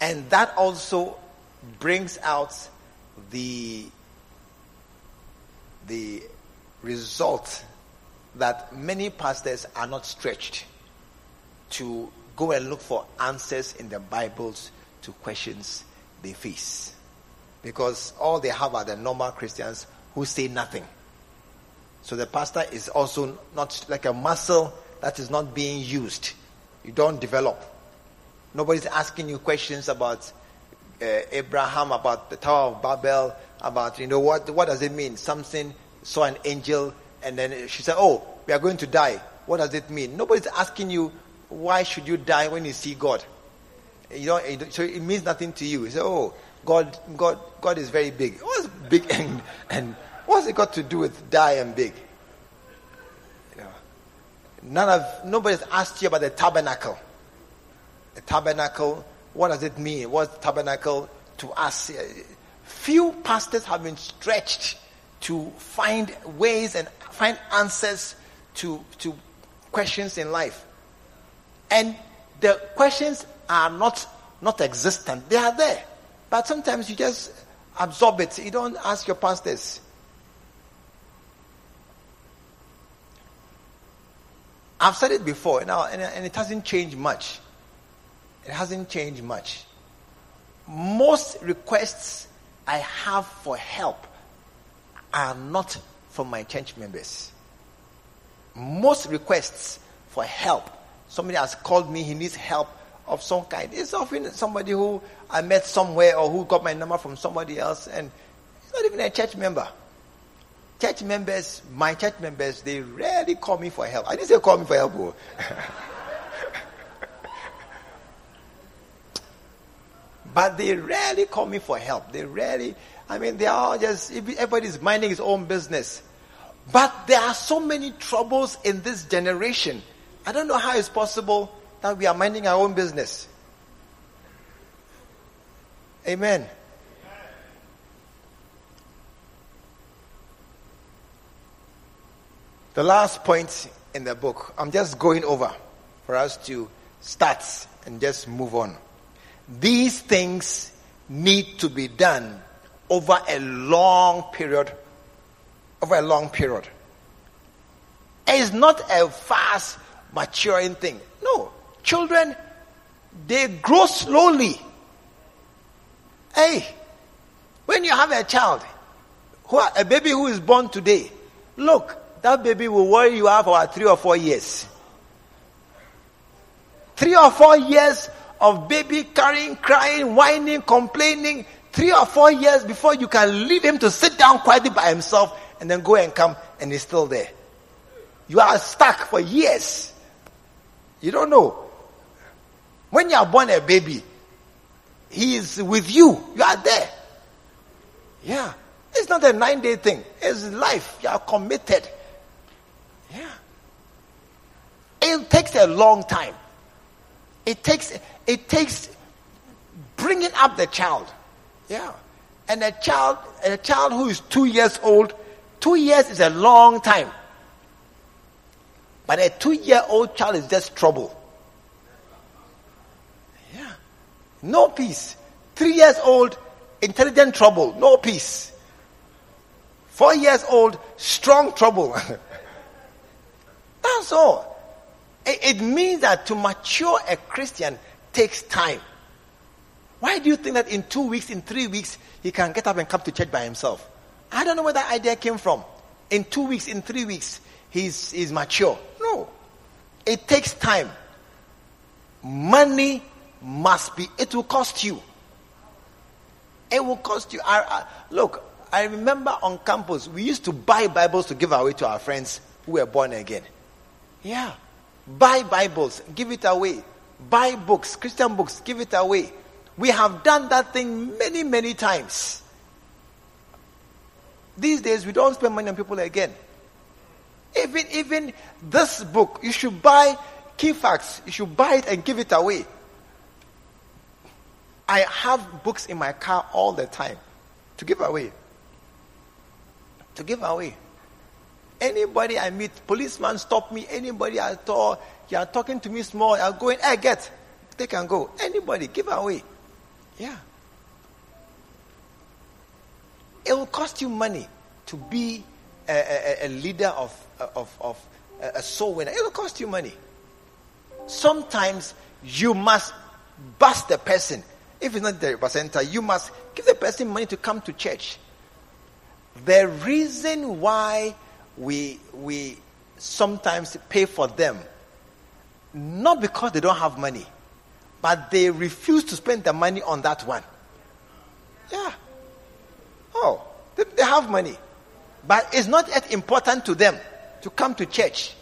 And that also brings out the, the result that many pastors are not stretched to go and look for answers in the Bibles to questions they face. Because all they have are the normal Christians who say nothing. So the pastor is also not like a muscle that is not being used. You don't develop. Nobody's asking you questions about Uh, Abraham, about the Tower of Babel, about, you know, what, what does it mean? Something saw an angel and then she said, oh, we are going to die. What does it mean? Nobody's asking you why should you die when you see God? You know, so it means nothing to you. You say, oh, God, God, God is very big. What's big <laughs> and, and what's it got to do with die and big? None of, nobody's asked you about the tabernacle. The tabernacle, what does it mean? What's tabernacle to us? Few pastors have been stretched to find ways and find answers to, to questions in life. And the questions are not, not existent. They are there. But sometimes you just absorb it. You don't ask your pastors. I've said it before, now, and it hasn't changed much. It hasn't changed much. Most requests I have for help are not from my church members. Most requests for help Somebody has called me, he needs help of some kind. It's often somebody who I met somewhere or who got my number from somebody else and not even a church member. Church members, my church members, they rarely call me for help. I didn't say call me for help. Oh. <laughs> but they rarely call me for help. They rarely, I mean, they are just, everybody's minding his own business. But there are so many troubles in this generation I don't know how it's possible that we are minding our own business. Amen. The last point in the book, I'm just going over for us to start and just move on. These things need to be done over a long period, over a long period. It's not a fast maturing thing. No. Children, they grow slowly. Hey, when you have a child, who a baby who is born today, look, that baby will worry you out for three or four years. Three or four years of baby carrying, crying, whining, complaining. Three or four years before you can leave him to sit down quietly by himself and then go and come and he's still there. You are stuck for years. You don't know. When you are born a baby, he is with you. You are there. Yeah. It's not a nine day thing. It's life. You are committed. Yeah. It takes a long time. It takes, it takes bringing up the child. Yeah. And a child, a child who is two years old, two years is a long time. But a two year old child is just trouble. Yeah. No peace. Three years old, intelligent trouble, no peace. Four years old, strong trouble. <laughs> That's all. It, it means that to mature a Christian takes time. Why do you think that in two weeks, in three weeks, he can get up and come to church by himself? I don't know where that idea came from. In two weeks, in three weeks, he's, he's mature. No. It takes time. Money must be, it will cost you. It will cost you. I, I, look, I remember on campus, we used to buy Bibles to give away to our friends who were born again. Yeah. Buy Bibles, give it away. Buy books, Christian books, give it away. We have done that thing many, many times. These days, we don't spend money on people again. Even, even this book, you should buy key facts. You should buy it and give it away. I have books in my car all the time to give away. To give away. Anybody I meet, policeman stop me, anybody I talk, you are talking to me small, I'll go in, I get. They can go. Anybody, give away. Yeah. It will cost you money to be a, a, a leader of, of, of a soul winner. It will cost you money. Sometimes you must bust the person. If it's not the representative, you must give the person money to come to church. The reason why we, we sometimes pay for them, not because they don't have money, but they refuse to spend the money on that one. Yeah. Oh, they, they have money. But it's not yet important to them to come to church.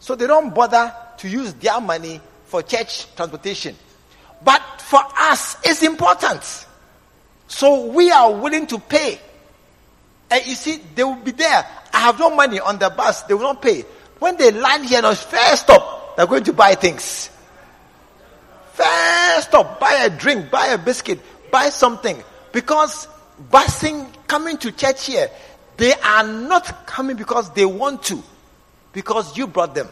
So they don't bother to use their money for church transportation. But for us, it's important. So we are willing to pay. And you see, they will be there. I have no money on the bus. They will not pay. When they land here, no first stop, they're going to buy things. First stop, buy a drink, buy a biscuit, buy something. Because busing, coming to church here, they are not coming because they want to. Because you brought them.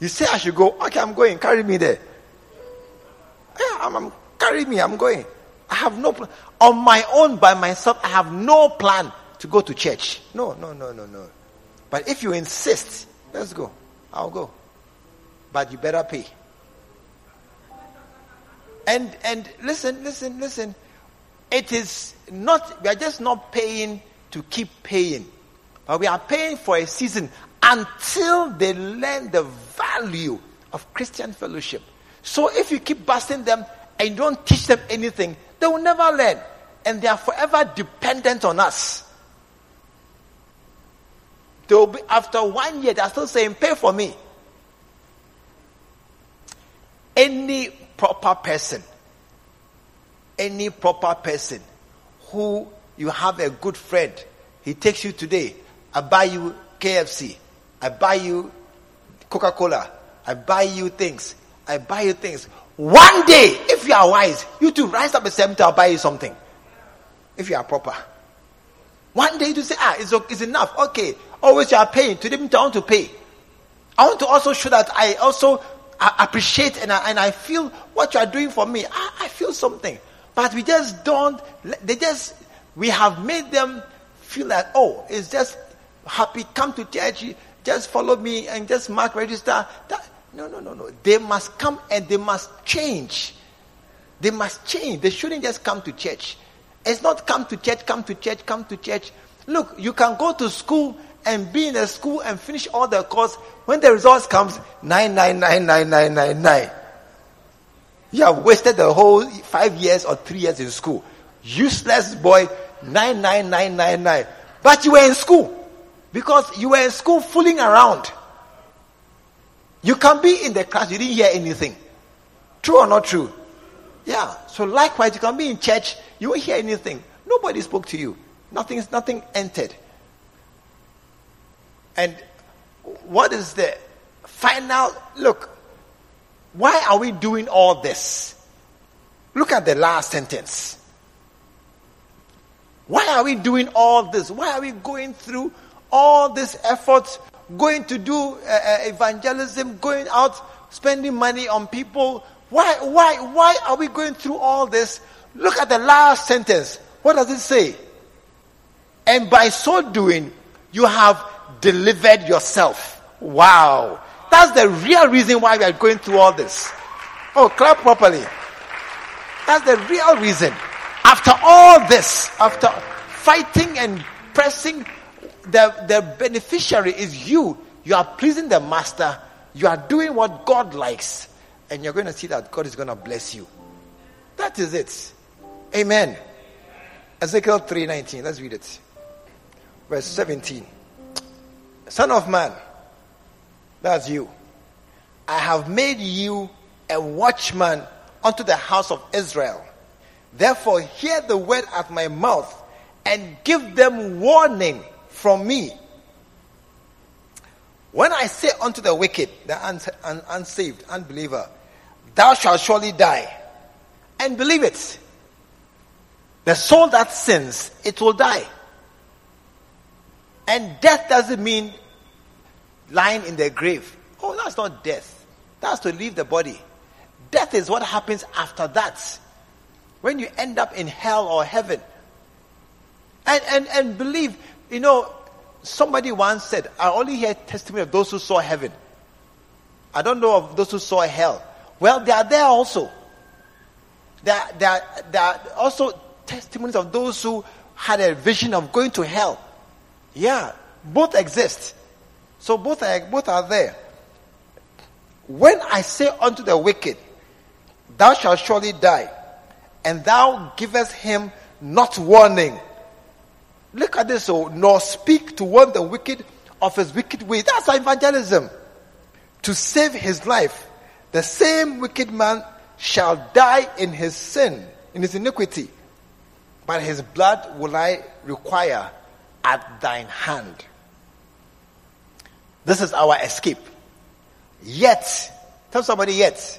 You say I should go. Okay, I'm going. Carry me there. Yeah, I'm, I'm carry me. I'm going. I have no plan. On my own, by myself, I have no plan to go to church. No, no, no, no, no. But if you insist, let's go. I'll go. But you better pay. And and listen, listen, listen. It is not we are just not paying to keep paying. But we are paying for a season until they learn the value of Christian fellowship. So if you keep busting them and don't teach them anything, they will never learn. And they are forever dependent on us. They will be, after one year, they are still saying, pay for me. Any proper person, any proper person who you have a good friend, he takes you today, I buy you KFC, I buy you Coca Cola, I buy you things, I buy you things. One day, if you are wise, you to rise up a seventy, I'll buy you something. If you are proper. One day to say, ah, it's, it's enough. Okay. Always you are paying. Today I want to pay. I want to also show that I also appreciate and I, and I feel what you are doing for me. I, I feel something. But we just don't, they just, we have made them feel like, oh, it's just happy, come to church, just follow me and just mark register. That, no, no, no, no. They must come and they must change. They must change. They shouldn't just come to church. It's not come to church, come to church, come to church. Look, you can go to school and be in a school and finish all the course. When the results comes, nine, nine, nine, nine, nine, nine, nine. You have wasted the whole five years or three years in school. Useless boy, nine, nine, nine, nine, nine. But you were in school because you were in school fooling around. You can be in the class, you didn't hear anything. True or not true? Yeah. So likewise, you can be in church, you won't hear anything. Nobody spoke to you. Nothing, nothing entered. And what is the final look? Why are we doing all this? Look at the last sentence. Why are we doing all this? Why are we going through all this effort, going to do uh, uh, evangelism, going out, spending money on people? Why, why, why are we going through all this? Look at the last sentence. What does it say? And by so doing, you have delivered yourself. Wow. That's the real reason why we are going through all this. Oh, clap properly. That's the real reason. After all this, after fighting and pressing, the, the beneficiary is you. You are pleasing the master. You are doing what God likes. And you're going to see that God is going to bless you. That is it. Amen. Ezekiel 3:19. Let's read it. Verse 17. Son of man, that's you. I have made you a watchman unto the house of Israel. Therefore, hear the word at my mouth and give them warning from me. When I say unto the wicked, the uns- un- unsaved, unbeliever, thou shalt surely die, and believe it. The soul that sins, it will die. And death doesn't mean lying in the grave. Oh, that's not death. That's to leave the body. Death is what happens after that. When you end up in hell or heaven. And, and, and believe, you know, somebody once said, I only hear testimony of those who saw heaven. I don't know of those who saw hell. Well, they are there also. There, there, there are also testimonies of those who had a vision of going to hell. Yeah, both exist. So both are, both are there. When I say unto the wicked, thou shalt surely die, and thou givest him not warning. Look at this, oh, nor speak to warn the wicked of his wicked way. That's evangelism. To save his life, the same wicked man shall die in his sin, in his iniquity. But his blood will I require at thine hand. This is our escape. Yet, tell somebody yet.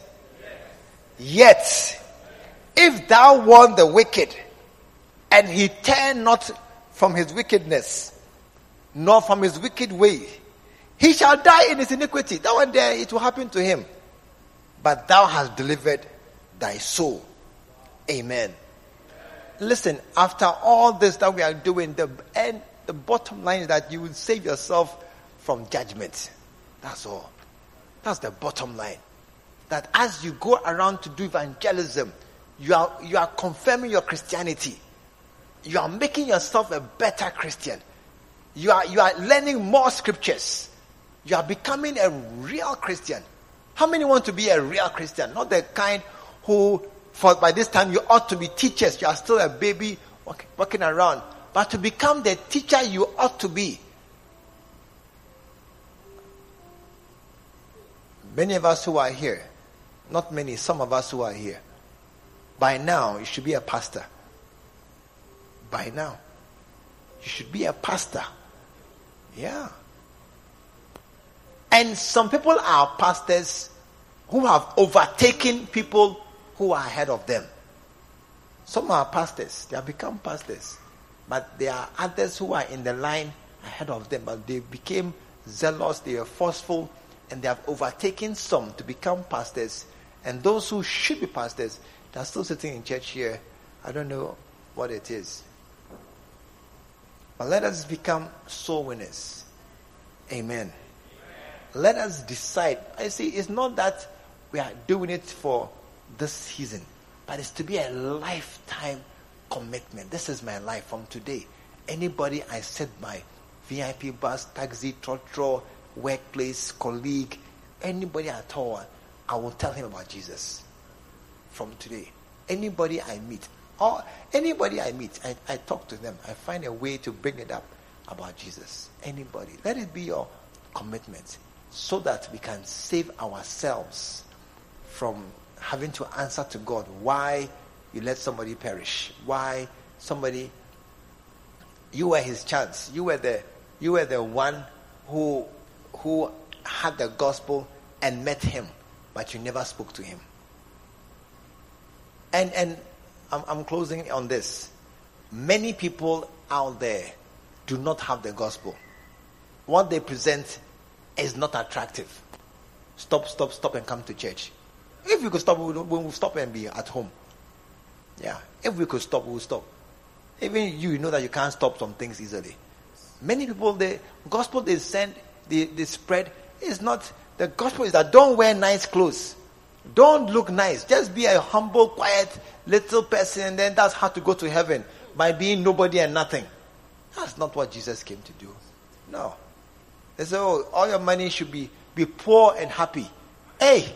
Yet, if thou warn the wicked, and he turn not from his wickedness, nor from his wicked way, he shall die in his iniquity. That one day it will happen to him. But thou hast delivered thy soul. Amen. Listen, after all this that we are doing, the end, the bottom line is that you will save yourself from judgment. That's all. That's the bottom line. That as you go around to do evangelism, you are, you are confirming your Christianity. You are making yourself a better Christian. You are, you are learning more scriptures. You are becoming a real Christian. How many want to be a real Christian? Not the kind who, for by this time, you ought to be teachers. You are still a baby walk- walking around. But to become the teacher you ought to be. Many of us who are here, not many, some of us who are here, by now you should be a pastor. By now, you should be a pastor. Yeah. And some people are pastors who have overtaken people who are ahead of them. Some are pastors, they have become pastors. But there are others who are in the line ahead of them, but they became zealous, they are forceful, and they have overtaken some to become pastors. And those who should be pastors, they are still sitting in church here. I don't know what it is. But let us become soul winners. Amen. Let us decide. I see, it's not that we are doing it for this season, but it's to be a lifetime commitment. This is my life from today. Anybody I set my VIP bus, taxi, trotro, workplace, colleague, anybody at all, I will tell him about Jesus from today. Anybody I meet, or anybody I meet, I, I talk to them. I find a way to bring it up about Jesus. Anybody. Let it be your commitment so that we can save ourselves from having to answer to God why you let somebody perish. Why somebody you were his chance. You were the you were the one who who had the gospel and met him, but you never spoke to him. And and I'm, I'm closing on this. Many people out there do not have the gospel. What they present is not attractive. Stop, stop, stop, and come to church. If you could stop, we would stop and be at home. Yeah. If we could stop, we would stop. Even you know that you can't stop some things easily. Many people, the gospel they send, they, they spread is not, the gospel is that don't wear nice clothes. Don't look nice. Just be a humble, quiet little person and then that's how to go to heaven by being nobody and nothing. That's not what Jesus came to do. No. They say, oh, all your money should be, be poor and happy. Hey,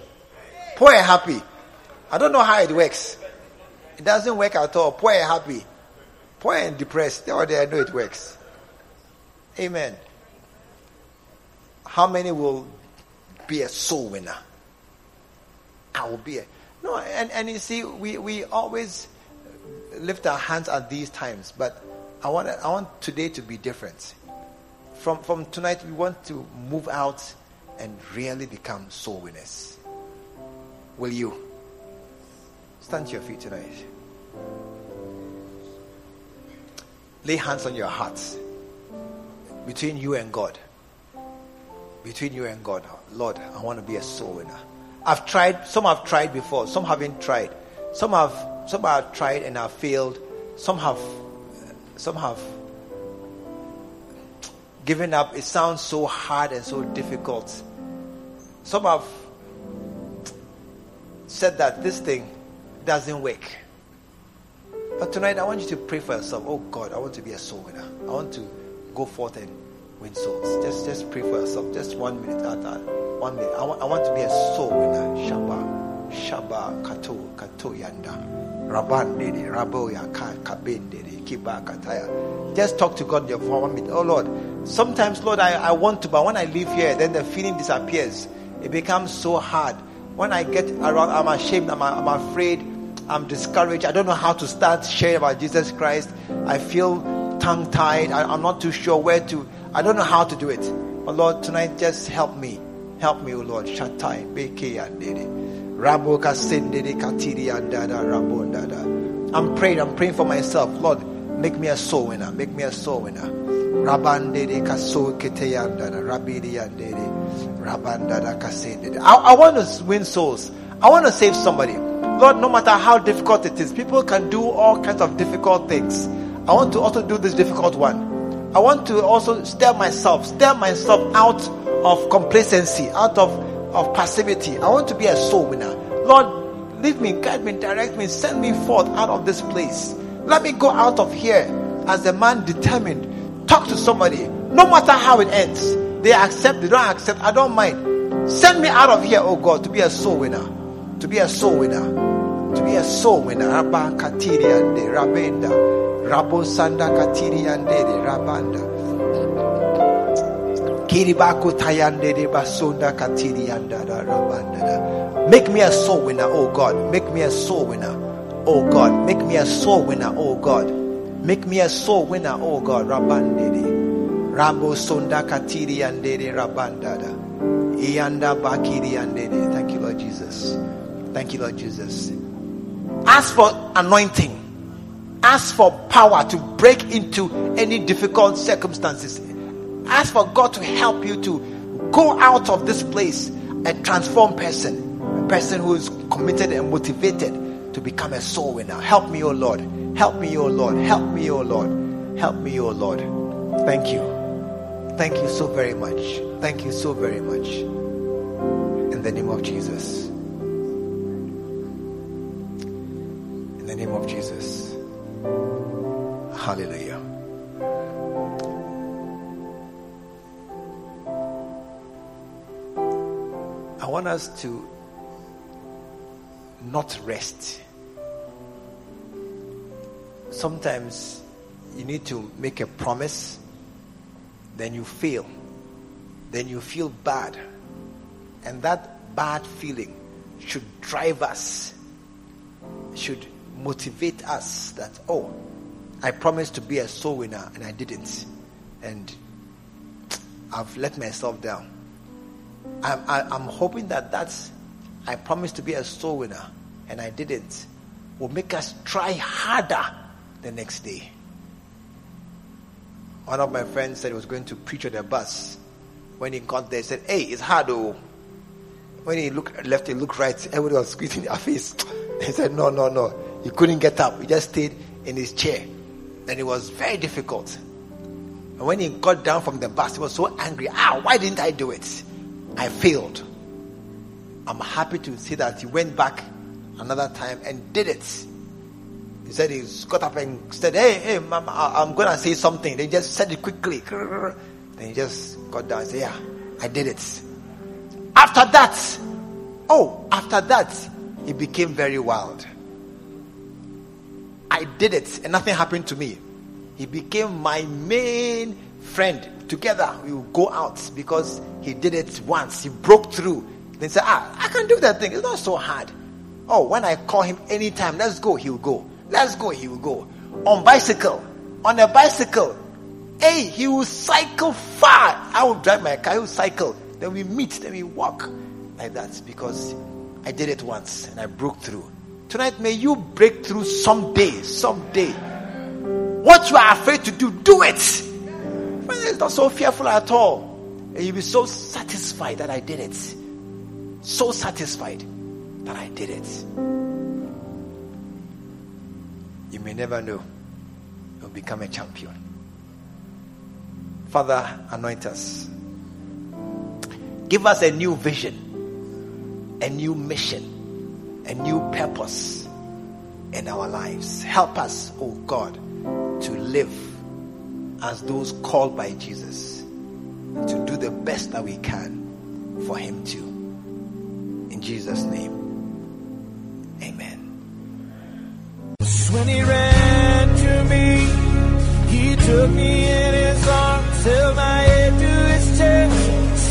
poor and happy. I don't know how it works. It doesn't work at all. Poor and happy. Poor and depressed. Or I know it works. Amen. How many will be a soul winner? I will be a no, and, and you see, we, we always lift our hands at these times, but I want I want today to be different. From from tonight, we want to move out and really become soul winners. Will you stand to your feet tonight? Lay hands on your hearts between you and God. Between you and God, Lord, I want to be a soul winner. I've tried, some have tried before, some haven't tried. Some have some have tried and have failed. Some have some have given up. It sounds so hard and so difficult. Some have said that this thing doesn't work. But tonight I want you to pray for yourself. Oh God, I want to be a soul winner. I want to go forth and win souls. Just just pray for yourself. Just one minute at a one minute. I want, I want to be a soul winner. Shaba, Shaba, Kato, Kato Yanda, Rabandede, Raboya, Kabendede, Kiba, Kataya. Just talk to God your for one minute. Oh Lord, sometimes Lord, I, I want to, but when I leave here, then the feeling disappears. It becomes so hard. When I get around, I'm ashamed, I'm, I'm afraid, I'm discouraged. I don't know how to start sharing about Jesus Christ. I feel tongue tied. I'm not too sure where to, I don't know how to do it. But Lord, tonight just help me. Help me, O Lord. Shatai, Beke Yandere. Rabo Kasendere Katiri Andada Rabondada. I'm praying, I'm praying for myself. Lord, make me a soul winner. Make me a soul winner. Rabandere Kaso Keteyandada. Rabidi Yandere. Rabandada Kasendere. I, I want to win souls. I want to save somebody. Lord, no matter how difficult it is, people can do all kinds of difficult things. I want to also do this difficult one. I want to also stir myself, stir myself out of complacency, out of, of passivity. I want to be a soul winner. Lord, lead me, guide me, direct me, send me forth out of this place. Let me go out of here as a man determined. Talk to somebody, no matter how it ends. They accept, they don't accept, I don't mind. Send me out of here, oh God, to be a soul winner. To be a soul winner. To be a soul winner. Rabba Katiri and Rabenda. Rabo Sanda Katiri and Rabanda. Kiribako tayande de basunda katiri rabanda. Make me a soul winner, oh God. Make me a soul winner, oh God. Make me a soul winner, oh God. Make me a soul winner, oh God. Rabande Rabo sunda katiri andere rabanda. Ianda bakiri andere. Thank you, Lord Jesus. Thank you, Lord Jesus. Ask for anointing. Ask for power to break into any difficult circumstances Ask for God to help you to go out of this place a transformed person, a person who is committed and motivated to become a soul winner. Help me, O Lord. Help me, O Lord. Help me, O Lord. Help me, O Lord. Thank you. Thank you so very much. Thank you so very much. In the name of Jesus. The name of Jesus. Hallelujah. I want us to not rest. Sometimes you need to make a promise, then you fail, then you feel bad, and that bad feeling should drive us, should motivate us that, oh, I promised to be a soul winner and I didn't, and I've let myself down. I'm, I, i am hoping that that's, I promised to be a soul winner and I didn't, will make us try harder the next day. One of my friends said he was going to preach on the bus. When he got there, he said, Hey, it's hard though. When he looked left, he looked right, everybody was squeezing their face. <laughs> He said, No, no, no. He couldn't get up. He just stayed in his chair. And it was very difficult. And when he got down from the bus, he was so angry. Ah, why didn't I do it? I failed. I'm happy to see that he went back another time and did it. He said he got up and said, Hey, hey, mama, I'm going to say something. They just said it quickly. Then he just got down and said, Yeah, I did it. After that, oh, after that, he became very wild. I did it and nothing happened to me. He became my main friend. Together we would go out because he did it once. He broke through. Then said, Ah, I can do that thing. It's not so hard. Oh, when I call him anytime, let's go, he will go. Let's go, he will go. On bicycle, on a bicycle. Hey, he will cycle far. I will drive my car, he will cycle. Then we meet, then we walk like that because I did it once and I broke through. Tonight, may you break through someday, someday. What you are afraid to do, do it. It's not so fearful at all. And you'll be so satisfied that I did it. So satisfied that I did it. You may never know. You'll become a champion. Father, anoint us. Give us a new vision, a new mission, a new purpose in our lives. Help us, oh God, to live as those called by Jesus, to do the best that we can for Him too. In Jesus' name, amen. When he ran to me, he took me in his arms, held my head